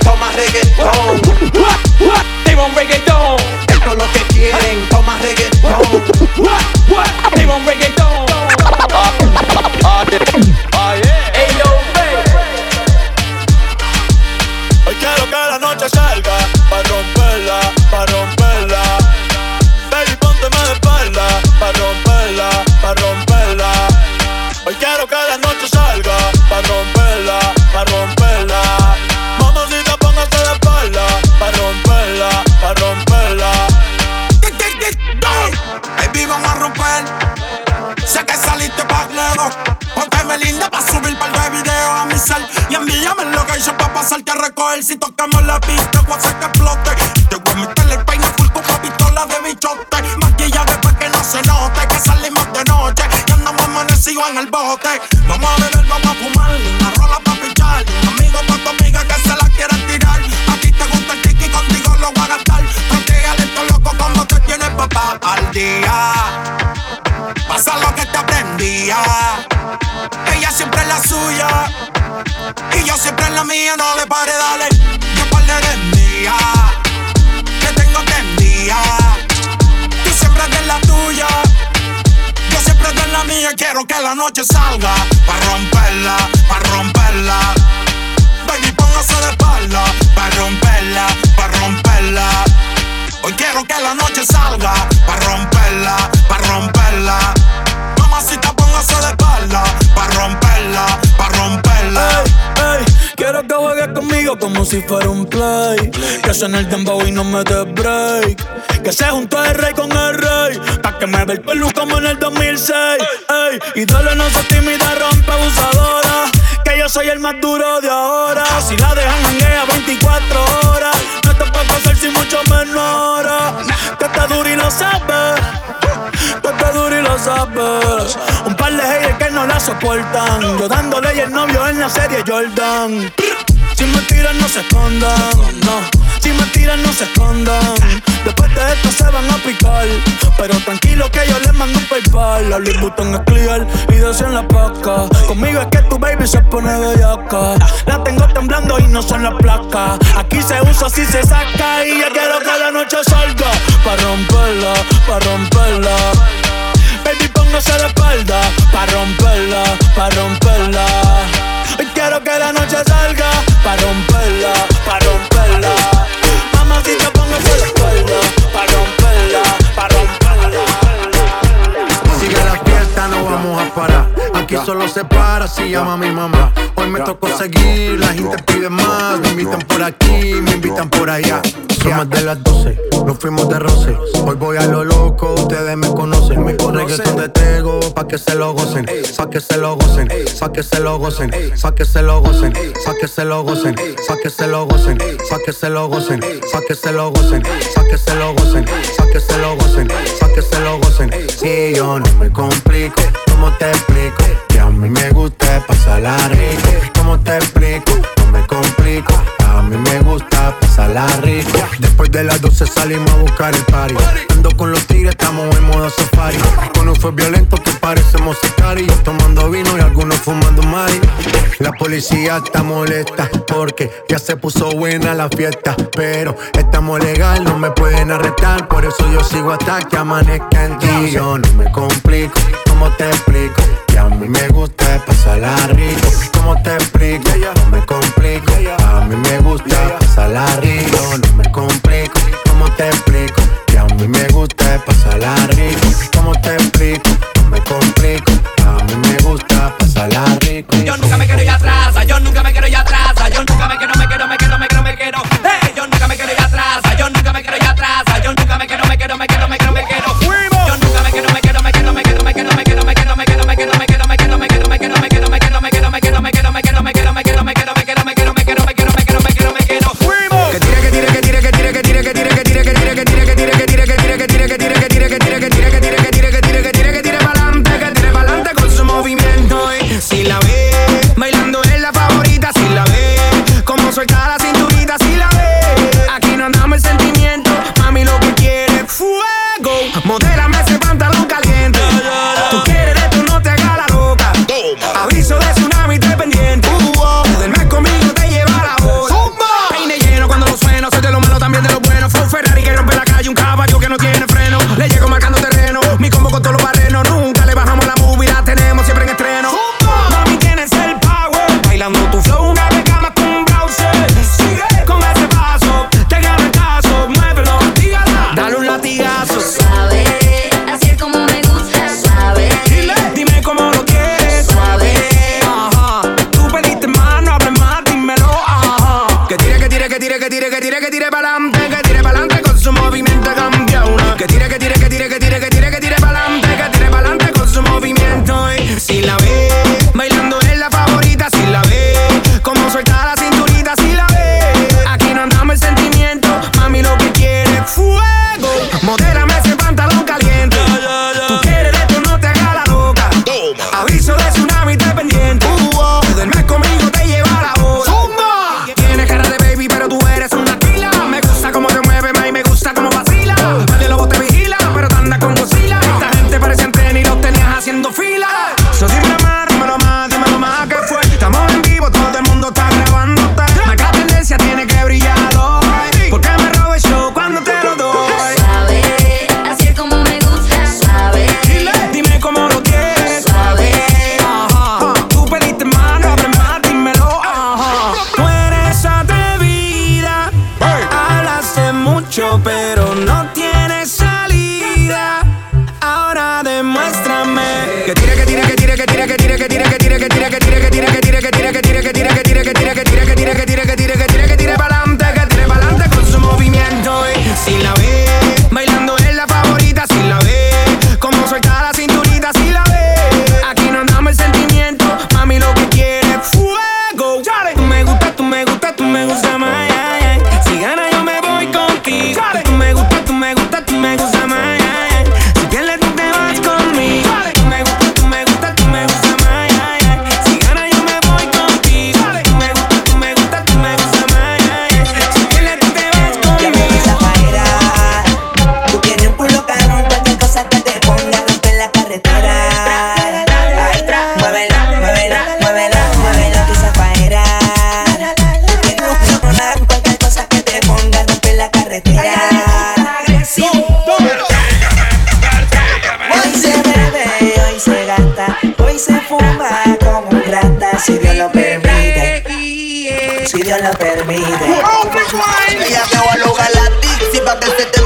toma reggaetón. They want reggaeton. Esto es lo que quieren, toma reggaetón. They want reggaeton. Hey yo, en el bote. Noche salga. Pa' romperla, pa' romperla. Baby, póngase de espalda. Pa' romperla, pa' romperla. Hoy quiero que la noche salga Pa' romperla, pa' romperla Mamacita, póngase de espalda Pa' romperla, pa' romperla Ey, quiero que juegues conmigo como si fuera un play. Que suene el dembow y no me dé break. Que se juntó el rey con el rey. Pa' que me ve el pelo como en el 2006. Ey, dale, no se tímida, rompe abusadora. Que yo soy el más duro de ahora. Si la dejan janguea 24 horas. No te puedo hacer sin mucho menor. Que está duro y lo sabes. Un par de haters que no la soportan. Yo dándole y el novio en la serie Jordan. Si me tiran, no se escondan. No. Si me tiran, no se escondan. Después de esto se van a picar. Pero tranquilo que yo les mando un PayPal. La Louis Vuitton es clear y dos en la paca. Conmigo es que tu baby se pone bellaca. La tengo temblando y no son las placas. Aquí se usa, así se saca. Y ya quiero que la noche salga. Pa' romperla, pa' romperla. Póngase de espalda Pa' romperla, pa' romperla Hoy quiero que la noche salga Pa' romperla, pa' romperla Mamacita, póngase de espalda Pa' romperla, pa' romperla Sigue la fiesta, no vamos a parar. Aquí solo se para si llama mi mamá. Hoy me tocó seguir, la gente pide más. Me invitan por aquí, me invitan por allá. Son más de las 12, nos fuimos de roce. Hoy voy a lo loco, ustedes me conocen. Me reggaetón de tego, pa' que se lo gocen. Pa' que se lo gocen, pa' que se lo gocen. Pa' que se lo gocen, pa' que se lo gocen. Pa' que se lo gocen, pa' que se lo gocen. Pa' que se lo gocen, pa' que se lo gocen. Pa' que se lo gocen, pa' que se lo gocen. Si yo no me complico, ¿cómo te explico? Que a mí me gusta pasarla rico. ¿Cómo te explico? No me complico. A mí me gusta pasarla rico. Después de las 12 salimos a buscar el party. Ando con los tigres, estamos en modo safari. Con un fue violento que parecemos sicari. Tomando vino y algunos fumando mari. La policía está molesta porque ya se puso buena la fiesta. Pero estamos legal, no me pueden arrestar. Por eso yo sigo hasta que amanezca en. Yo no me complico, ¿cómo te explico? A mí me gusta pasarla rico. ¿Cómo te explico? No me complico. A mí me gusta pasarla rico. No me complico. ¿Cómo te explico? Que a mí me gusta pasarla rico. ¿Cómo te explico? No me complico. A mí me gusta pasarla rico. Yo nunca me quiero ir atrás, Hoy se fuma como un rata si Dios lo permite. Si Dios lo permite. Ella me va a lograr la si pa' que se te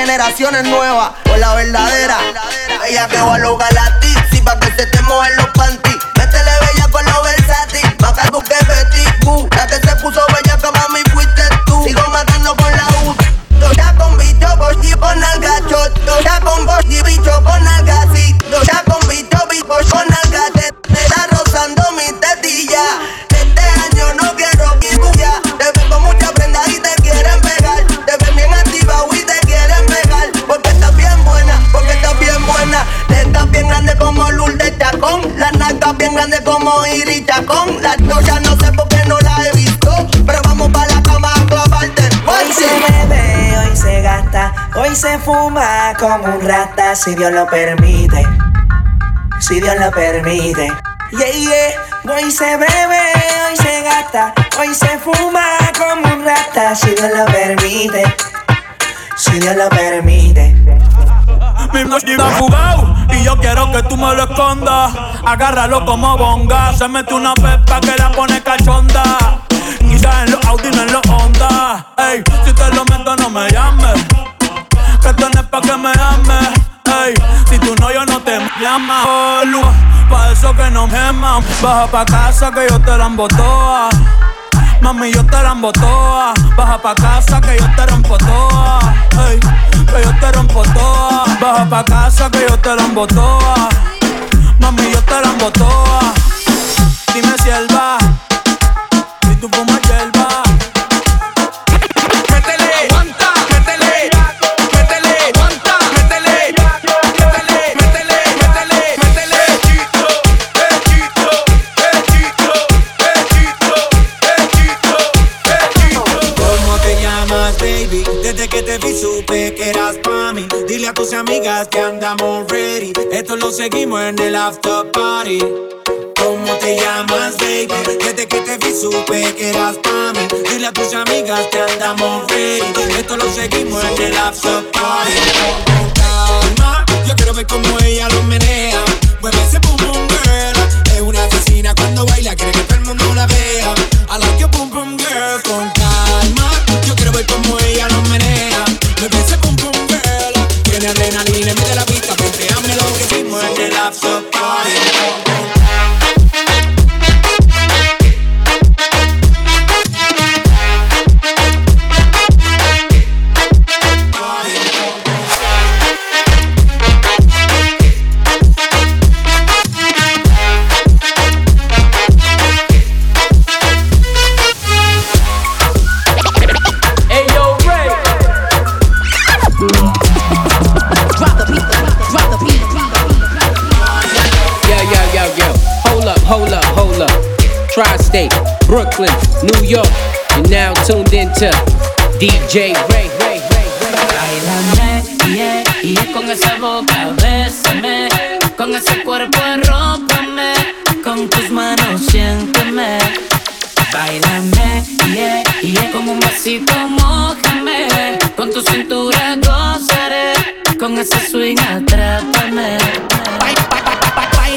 generaciones nuevas por la verdadera. Ella que va a lograr la si pa' que se te mojen los panties. Como un rata. Si Dios lo permite. Si Dios lo permite. Yeah, yeah. Hoy se bebe, hoy se gasta. Hoy se fuma como un rata. Si Dios lo permite. Si Dios lo permite. Mi está fugado y yo quiero que tú me lo escondas. Agárralo como bonga. Se mete una pepa que la pone cachonda. Quizás en los Audi, no en los Honda. Ey, si te lo meto, pa' que me ames. Ey, si tú no, yo no te llamas. Pa' eso que no me aman. Baja pa' casa que yo te la toa. Mami, yo te rambo toa. Baja pa' casa que yo te rompo toa. Ey, que yo te rompo toa. Baja pa' casa que yo te rambo toa. Mami, yo te rambo toa. Lo seguimos en el after party. ¿Cómo te llamas, baby? Desde que te vi supe que eras pa' mí. Dile a tus amigas que andamos ready. Esto lo seguimos en el after party. calma, yo quiero ver cómo ella lo menea. Mueve ese boom boom girl. Es una asesina cuando baila, quiere que todo el mundo la vea. I like your boom boom girl. Con calma, yo quiero ver cómo ella lo menea. Me pensé pum pum girl Tiene adrenalina, mete la que hicimos en el after party Brooklyn, New York. You're now tuned into DJ Ray. Ray, Ray, Bailame, yeah, yeah, con esa boca, bésame. Con ese cuerpo, arrópame. Con tus manos, siénteme. Bailame, yeah, yeah, con un besito, mojame. Con tu cintura, gozaré. Con ese swing, atrápame. Bye.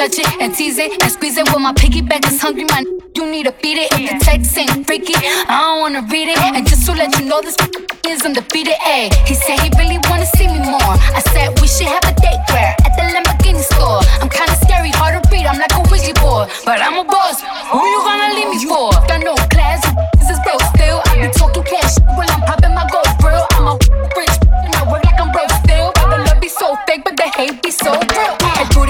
Touch it and tease it and squeeze it. Well, my piggyback is hungry, man. You need to feed it. If the text ain't freaky, I don't wanna read it. And just to let you know, this is undefeated. Ayy, he said he really wanna see me more. I said we should have a date where at the Lamborghini store. I'm kinda scary, hard to read. I'm like a Ouija board, but I'm a boss. Who you gonna leave me for? Got no class, this is broke still. I be talking cash while I'm popping my gold grill. I'm a rich and I work like I'm broke still. The love be so fake, but the hate be so real.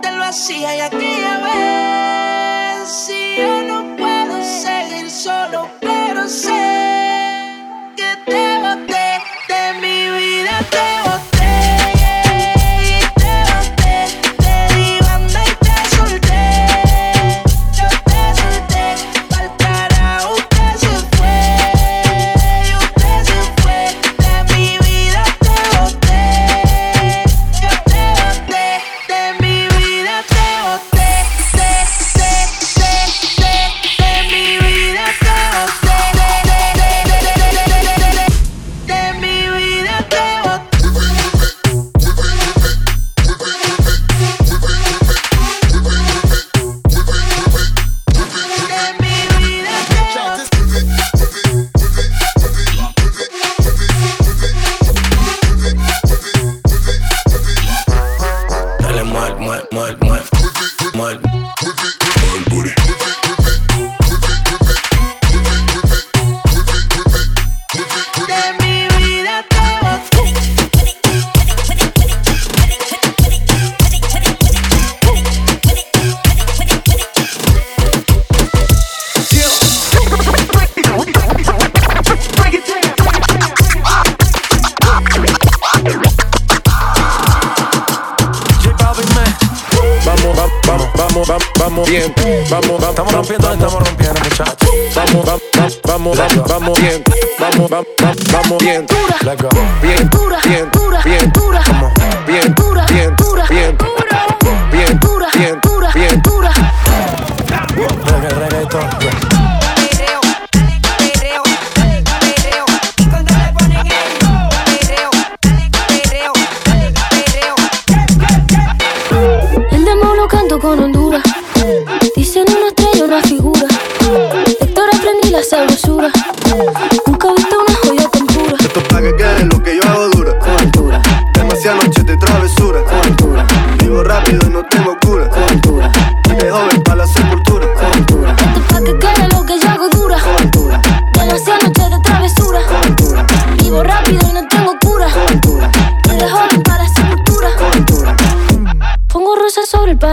te lo hacía y aquí ya ves.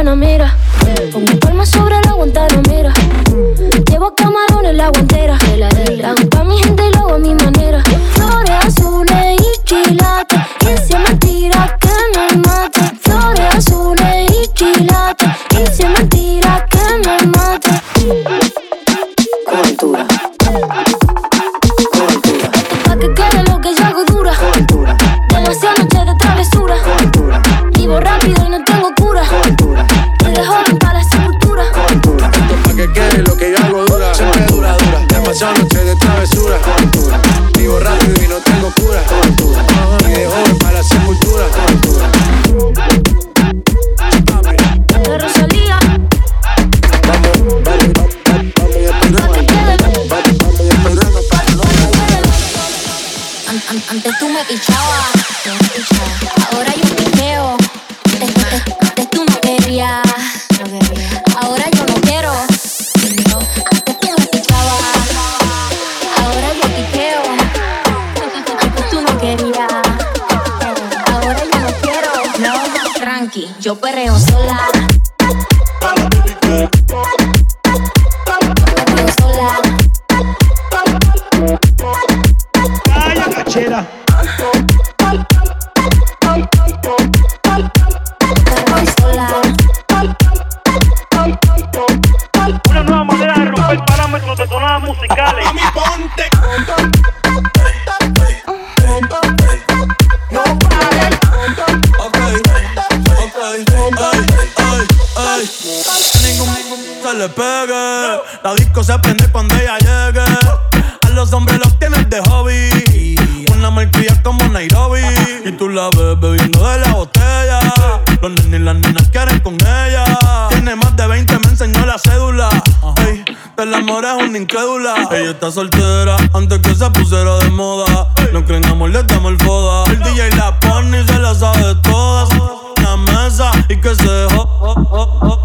na mira Ella está soltera antes que se pusiera de moda. No creen amor, le damos el foda. El DJ la pone y se la sabe todas. La mesa y que se jo,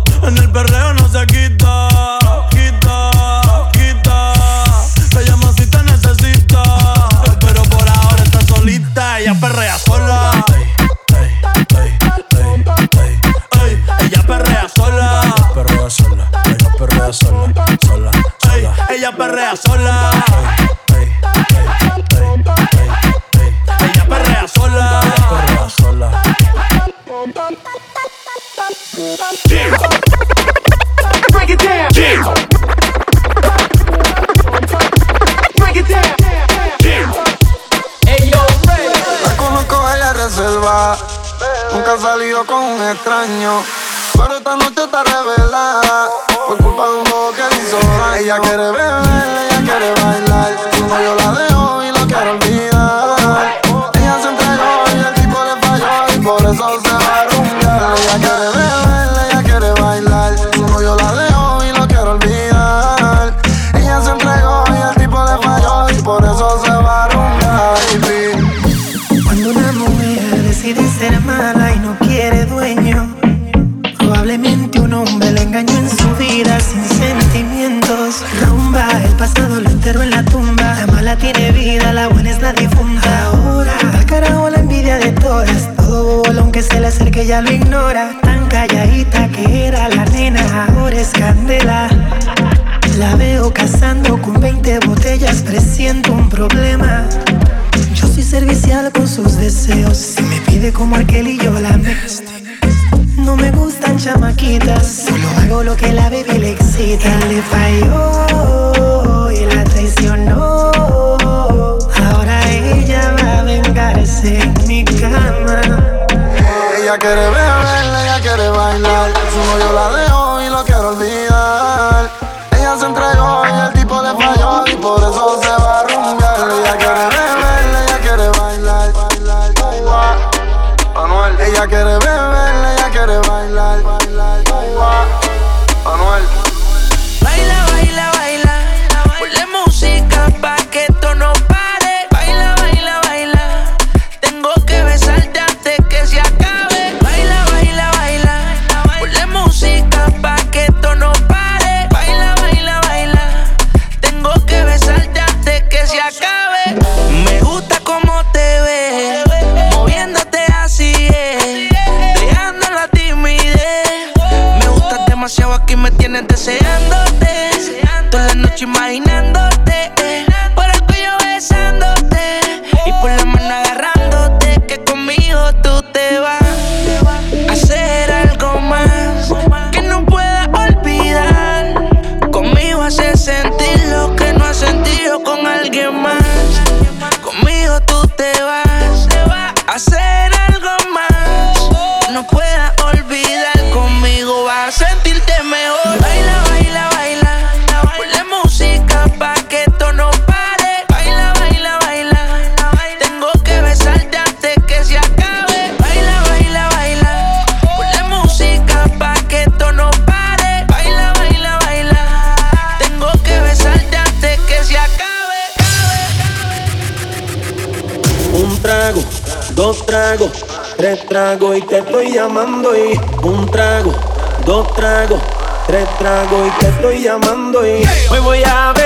esta noche está revelada por culpa de un modo que hizo. Ella quiere beber, ella quiere bailar, no yo la dejo. ser que ya lo ignora. Tan calladita que era la nena, ahora es candela. La veo cazando con 20 botellas, presiento un problema. Yo soy servicial con sus deseos. Si me pide como aquel y yo la mezclo. No me gustan chamaquitas, solo hago lo que la bebé le excita. Él le falló y la traicionó. Ella quiere beber, ella quiere bailar. Su novio la dejó y lo quiero olvidar. Ella se entregó y el tipo le falló y por eso se va a rumbear. Ella quiere beber, ella quiere bailar. Manuel, ella quiere y te estoy llamando y hoy voy a ver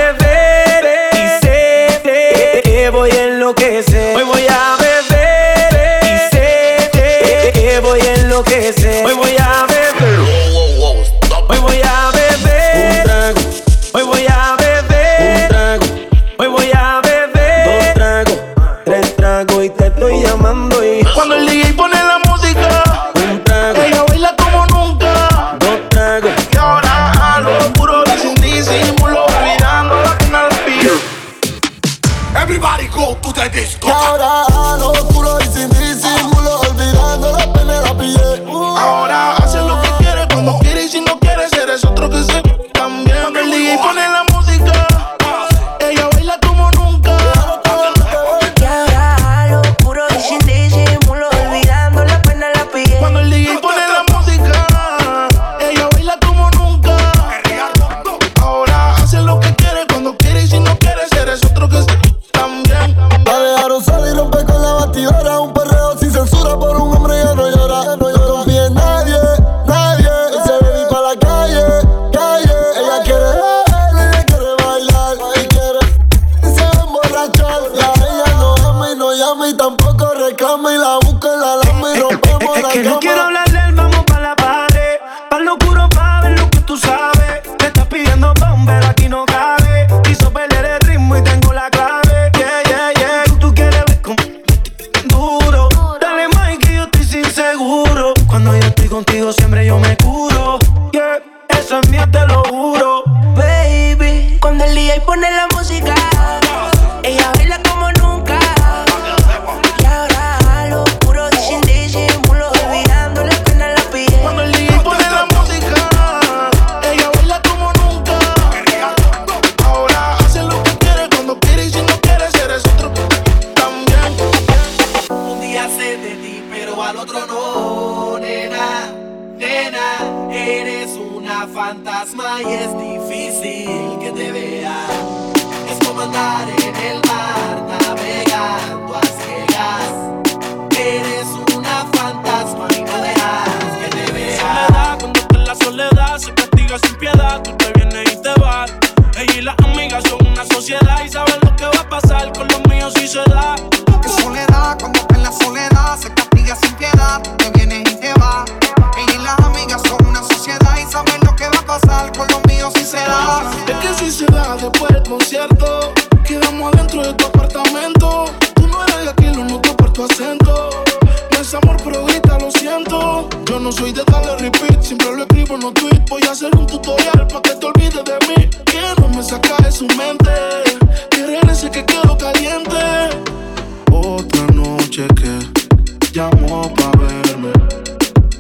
que llamó pa' verme.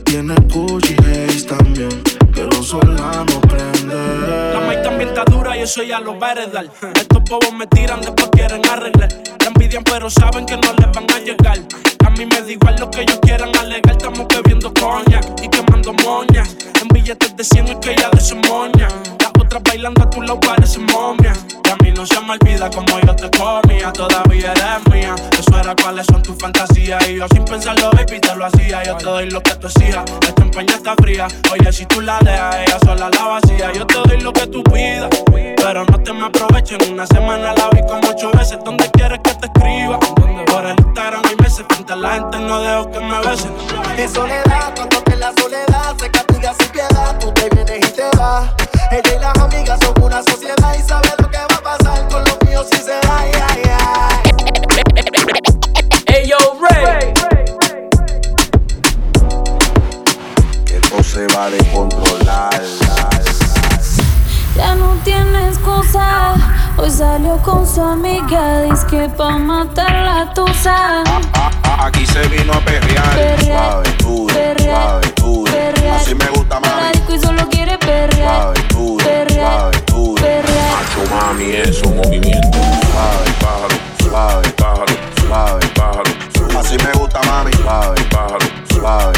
Tiene Gucci Haze también, pero sola no prende. La maíz también está dura y eso ya lo va a heredar. Estos bobos me tiran, después quieren arreglar. La envidian, pero saben que no les van a llegar. A mí me da igual lo que ellos quieran alegar. Estamos bebiendo coña y quemando moñas. En billetes de 100 es que ya de su moña otras bailando a tu lado parecen momia. Y a mí no se me olvida como yo te comía, todavía eres mía. Eso era cuáles son tus fantasías. Y yo sin pensarlo, baby, te lo hacía. Yo te doy lo que tú exijas, esta empeña está fría. Oye, si tú la dejas, ella sola la vacía. Yo te doy lo que tú pidas, pero no te me aprovecho. En una semana la vi como ocho veces. ¿Dónde quieres que te escriba? Por el Instagram y meses, frente a la gente no dejo que me besen. En soledad, cuando que la soledad se castiga sin piedad, tú te vienes y te vas. Ella y las amigas son una sociedad y sabe lo que va a pasar con los míos si se da. Ay, ay, ay. Yo, Ray. Esto se va de controlar. Ya no tiene excusa. Hoy salió con su amiga. Dice que pa' matar la tusa. Ah, aquí se vino a perrear. perrear suave, duro, perrear, suave, duro. Perrear, Así me gusta más. y solo quiere perrear duro, suave, duro. Macho mami, eso, movimiento. Suave, pájaro, suave, pájalo, suave, pájalo. Así me gusta, mami. Suave, pájalo, suave.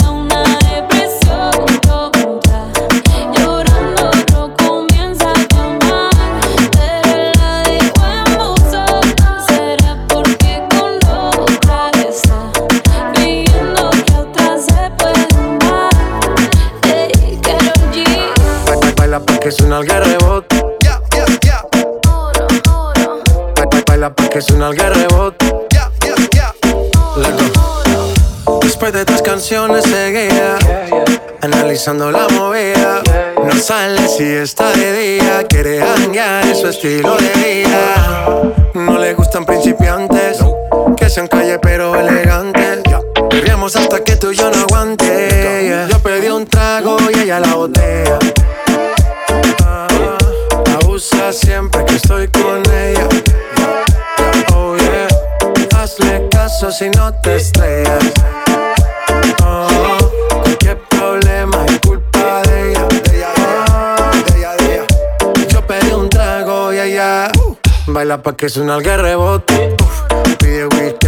que suena el rebote. Ba- ba- Baila pa' que suena el rebote. Loco. Después de tres canciones seguía Analizando la movida No sale si está de día Quiere hanguear en su estilo de vida No le gustan principiantes Que sean calle pero elegantes Bebíamos hasta que tú y yo no aguante yeah. Yo pedí un trago y ella la botella estoy con ella. Oh yeah. Hazle caso si no te estrellas. Oh, cualquier problema es culpa de ella. De ella, de ella. Yo pedí un trago y ella Baila pa' que suena el rebote. Uf, Pide whisky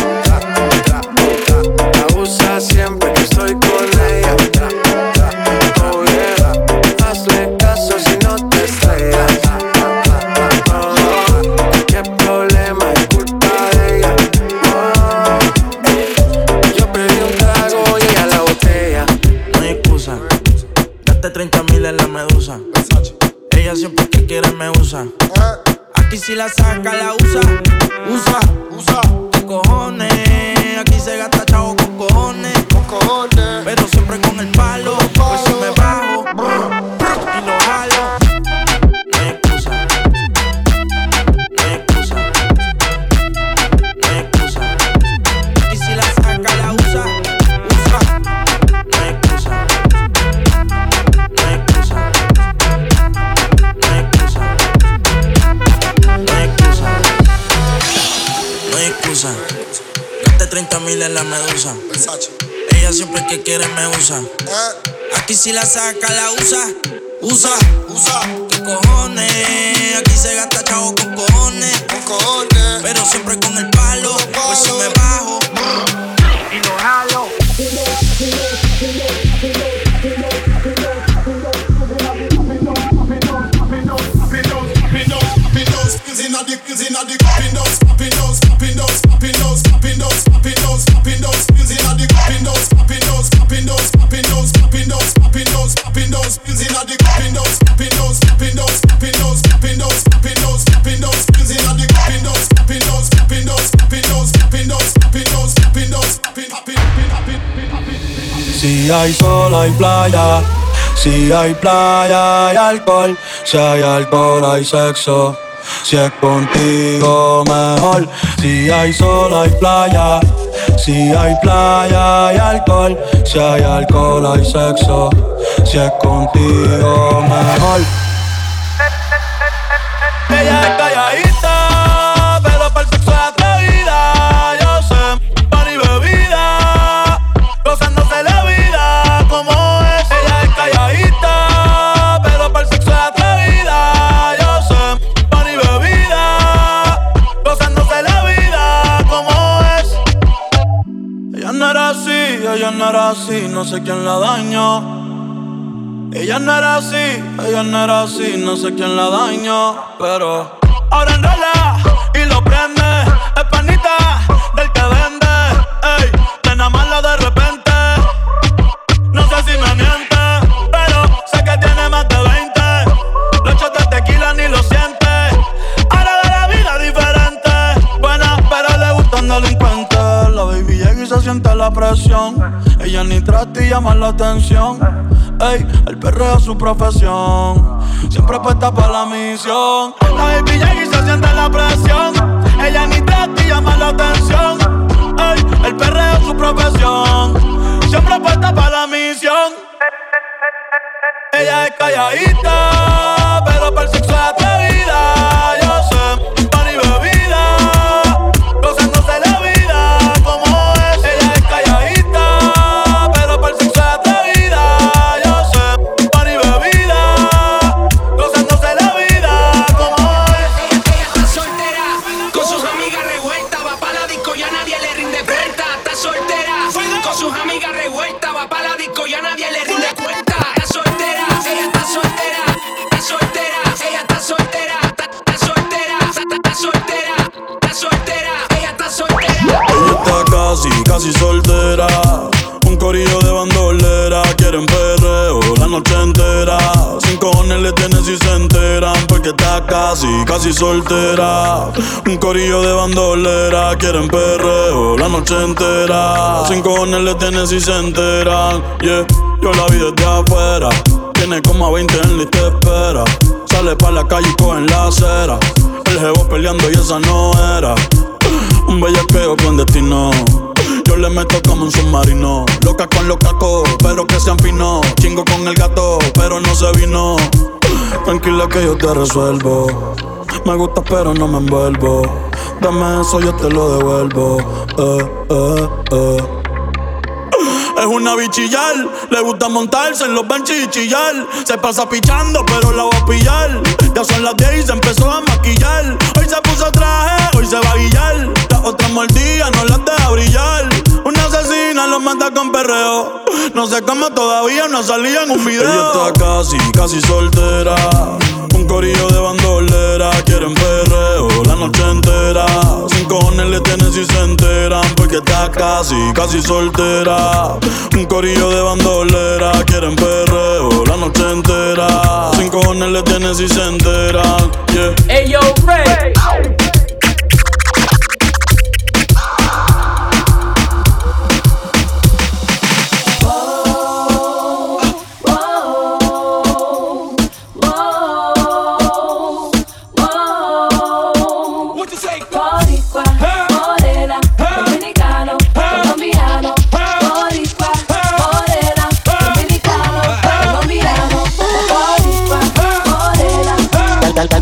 quiere me usa. Aquí si la saca, la usa. Usa, usa. ¿Qué cojones? Medusa. Ella siempre que quiere me usa. Aquí si la saca, la usa. Usa, usa. ¿Qué cojones? Aquí se gasta chavo con cojones. Con cojones. Pero siempre con el palo. Pues si me bajo Si hay sol hay playa, si hay playa hay alcohol, si hay alcohol hay sexo, si es contigo mejor. Si hay sol hay playa, si hay playa hay alcohol, si hay alcohol hay sexo, si es contigo mejor. No sé quién la dañó. Ella no era así, ella no era así, no sé quién la dañó, pero ahora enrola y lo prende. Es panita del que vende. Ey, nena mala de repente. No sé si me miente, pero sé que tiene más de 20. Los shots de tequila ni lo siente. Ahora de la vida diferente. Buena, pero le gustan delincuentes. La baby llega y se siente la presión. Ella ni trata y llama la atención. Ey, el perreo es su profesión. Siempre puesta para la misión. La baby y se siente la presión. Ella ni trata y llama la atención. Ey, el perreo es su profesión. Siempre puesta para la misión. Ella es calladita, soltera. Un corillo de bandolera. Quieren perreo la noche entera. Sin cojones le tienen si se enteran. Yeah, yo la vi desde afuera. Tiene como a 20 en de espera. Sale pa' la calle y cogen la acera. El jevo peleando y esa no era. Un bellaqueo clandestino. Yo le meto como un submarino. Loca con los cacos, pero que sean finos. Chingo con el gato, pero no se vino. Tranquila que yo te resuelvo. Me gusta, pero no me envuelvo. Dame eso, yo te lo devuelvo. Eh, eh, eh. Es una bichillar, le gusta montarse en los benches chillar. Se pasa pichando, pero la va a pillar. Ya son las 10 y se empezó a maquillar. Hoy se puso traje, hoy se va a guillar. Las otras mordidas no las deja brillar. Con perreo. No sé cómo todavía no salía en un video. Ella está casi, casi soltera. Un corillo de bandolera. Quieren perreo la noche entera. Sin cojones le tienen si se enteran. Porque está casi, casi soltera. Un corillo de bandolera. Quieren perreo la noche entera. Sin cojones le tienen si se enteran. Yeah. Hey yo, Ray.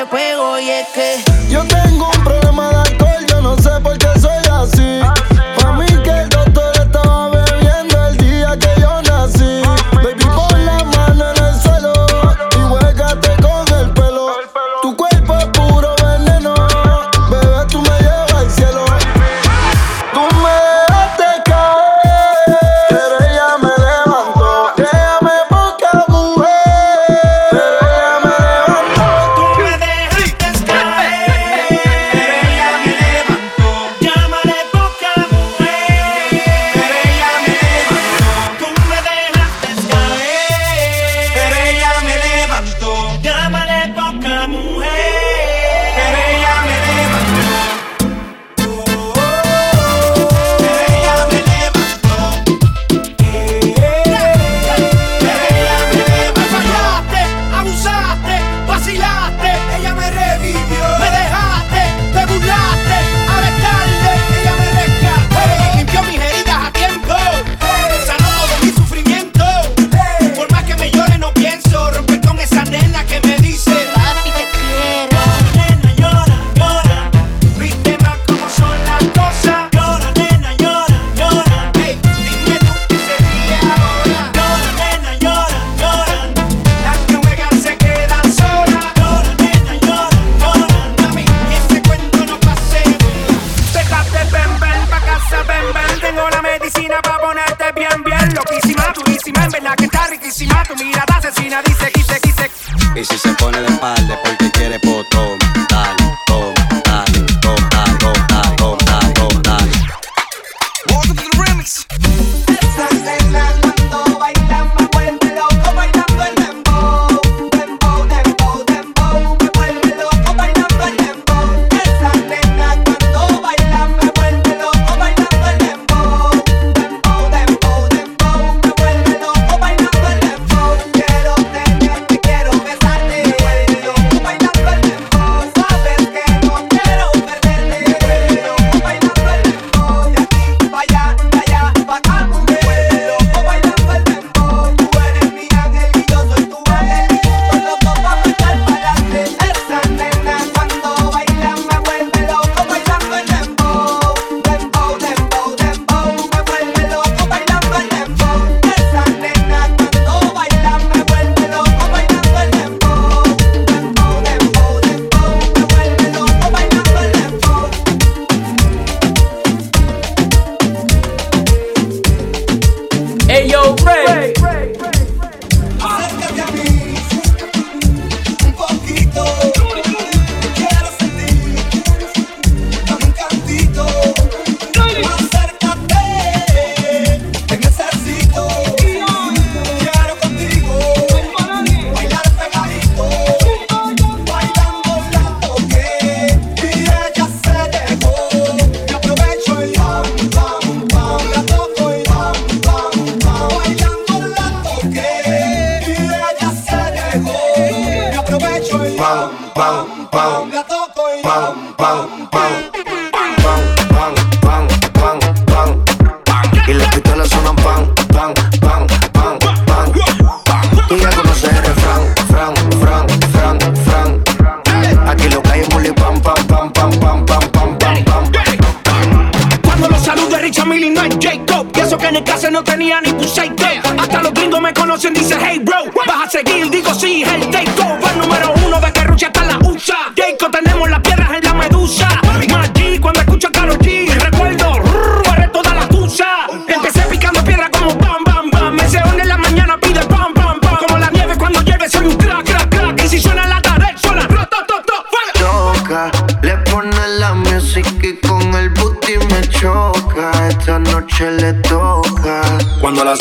le pego y es que.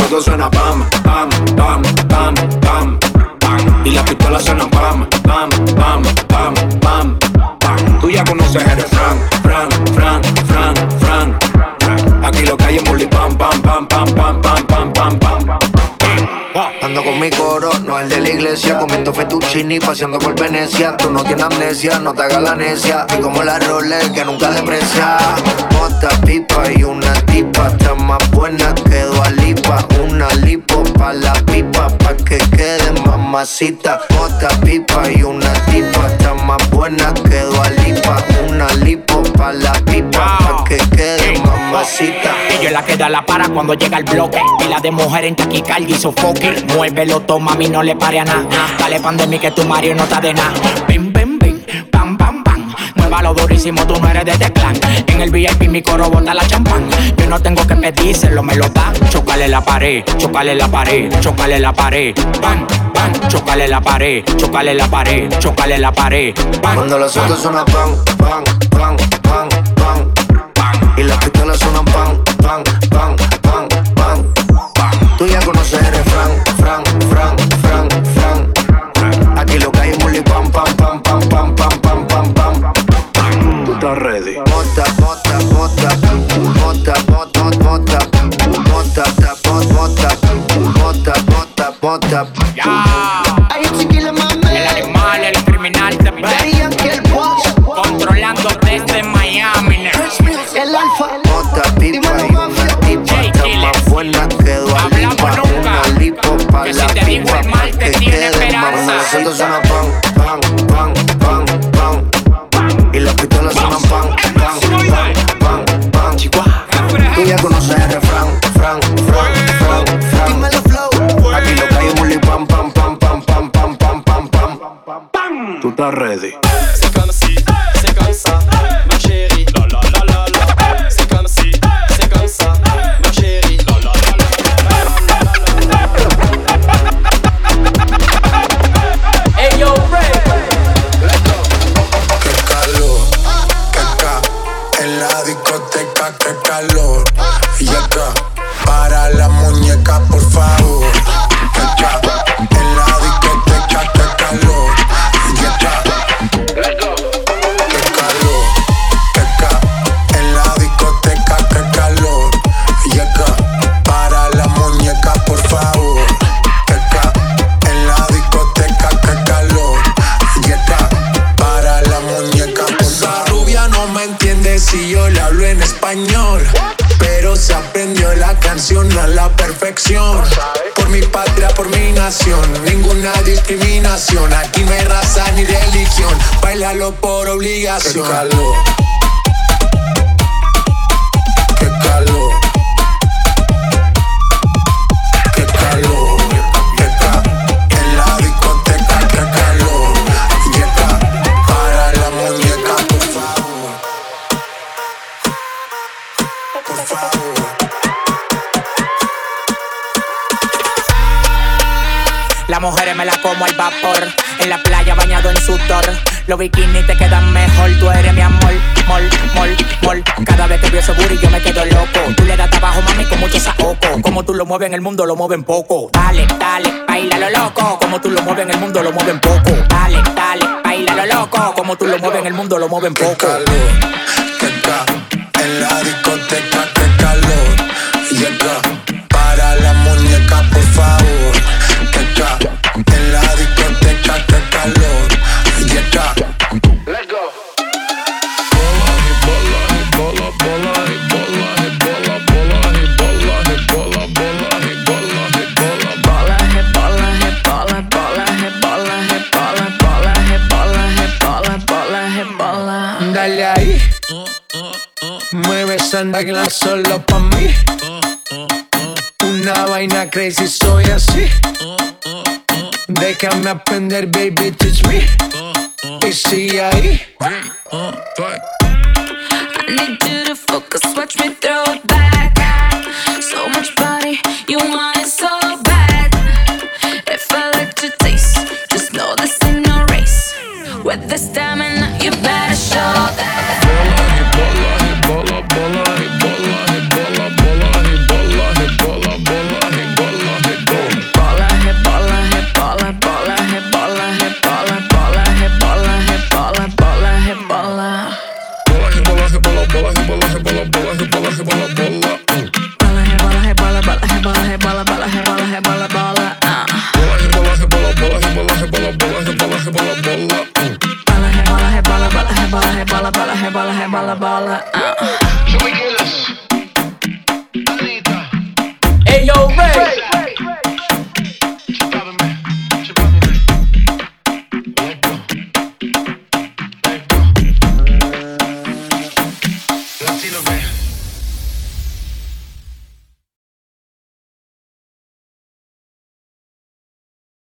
Todo suena pam, pam, pam, pam, pam, pam. Y las pistolas suenan pam, pam, pam, pam, pam, pam. Tú ya conoces el Fran, Fran, Fran, Fran, Fran. Aquí lo que hay es pam, pam, pam, pam, pam, pam, pam, pam, pam. Ando con mi coro, no el de la iglesia Comiendo fettuccini, paseando por Venecia Tú no tienes amnesia, no te hagas la necia Y como la Rolex que nunca deprecia Otra pipa y una tipa Está más buena que Dualí una lipo pa' la pipa, pa' que quede mamacita. Mota, pipa y una tipa. Está más buena que Lipa. Una lipo pa' la pipa, pa' que quede mamacita. Ella es la que da la para cuando llega el bloque. Y la de mujer en taquicardia y sofoque. Muévelo, toma, a mí no le pare a nada. Dale pandemia que tu Mario no está de nada. Muévalo durísimo, tú no eres de teclán. En el VIP mi coro bota la champán. Yo no tengo que pedírselo, me lo da. Chocale la pared, chocale la pared, chocale la pared. Pan, pan, chocale la pared, chocale la pared, chocale la pared. Pan, Cuando los autos suenan pan, pan, pan, pan, pan, pan. Y Bailalo por obligación. Qué calor. Qué calor. Qué calor. Qué ca- En la discoteca, qué calor. Para la muñeca, por favor. Por favor. Las mujeres me la como al vapor. En la playa bañado en sudor. Los bikinis te quedan mejor. Tú eres mi amor. Mol, mol, mol. Cada vez que veo ese booty yo me quedo loco. Tú le das trabajo, mami, con mucho saoco. Como tú lo mueves en el mundo, lo mueven poco. Dale, dale, baila lo loco. Como tú lo mueves en el mundo, lo mueven poco. Dale, dale, baila lo loco. Como tú lo mueves en el mundo, lo mueven poco. Qué ca en la discoteca, qué calor. Acá, para la muñeca, por favor. Qué ca Dale ahí. Mueve esa nalga solo pa' mí. Una vaina crazy, soy así. Déjame aprender, baby, teach me. Y sigue ahí. I need you to focus, watch me throw it back. So much body, you want it so bad. If I let you taste, just know this ain't no race. With the stamina, you better show bala. Hey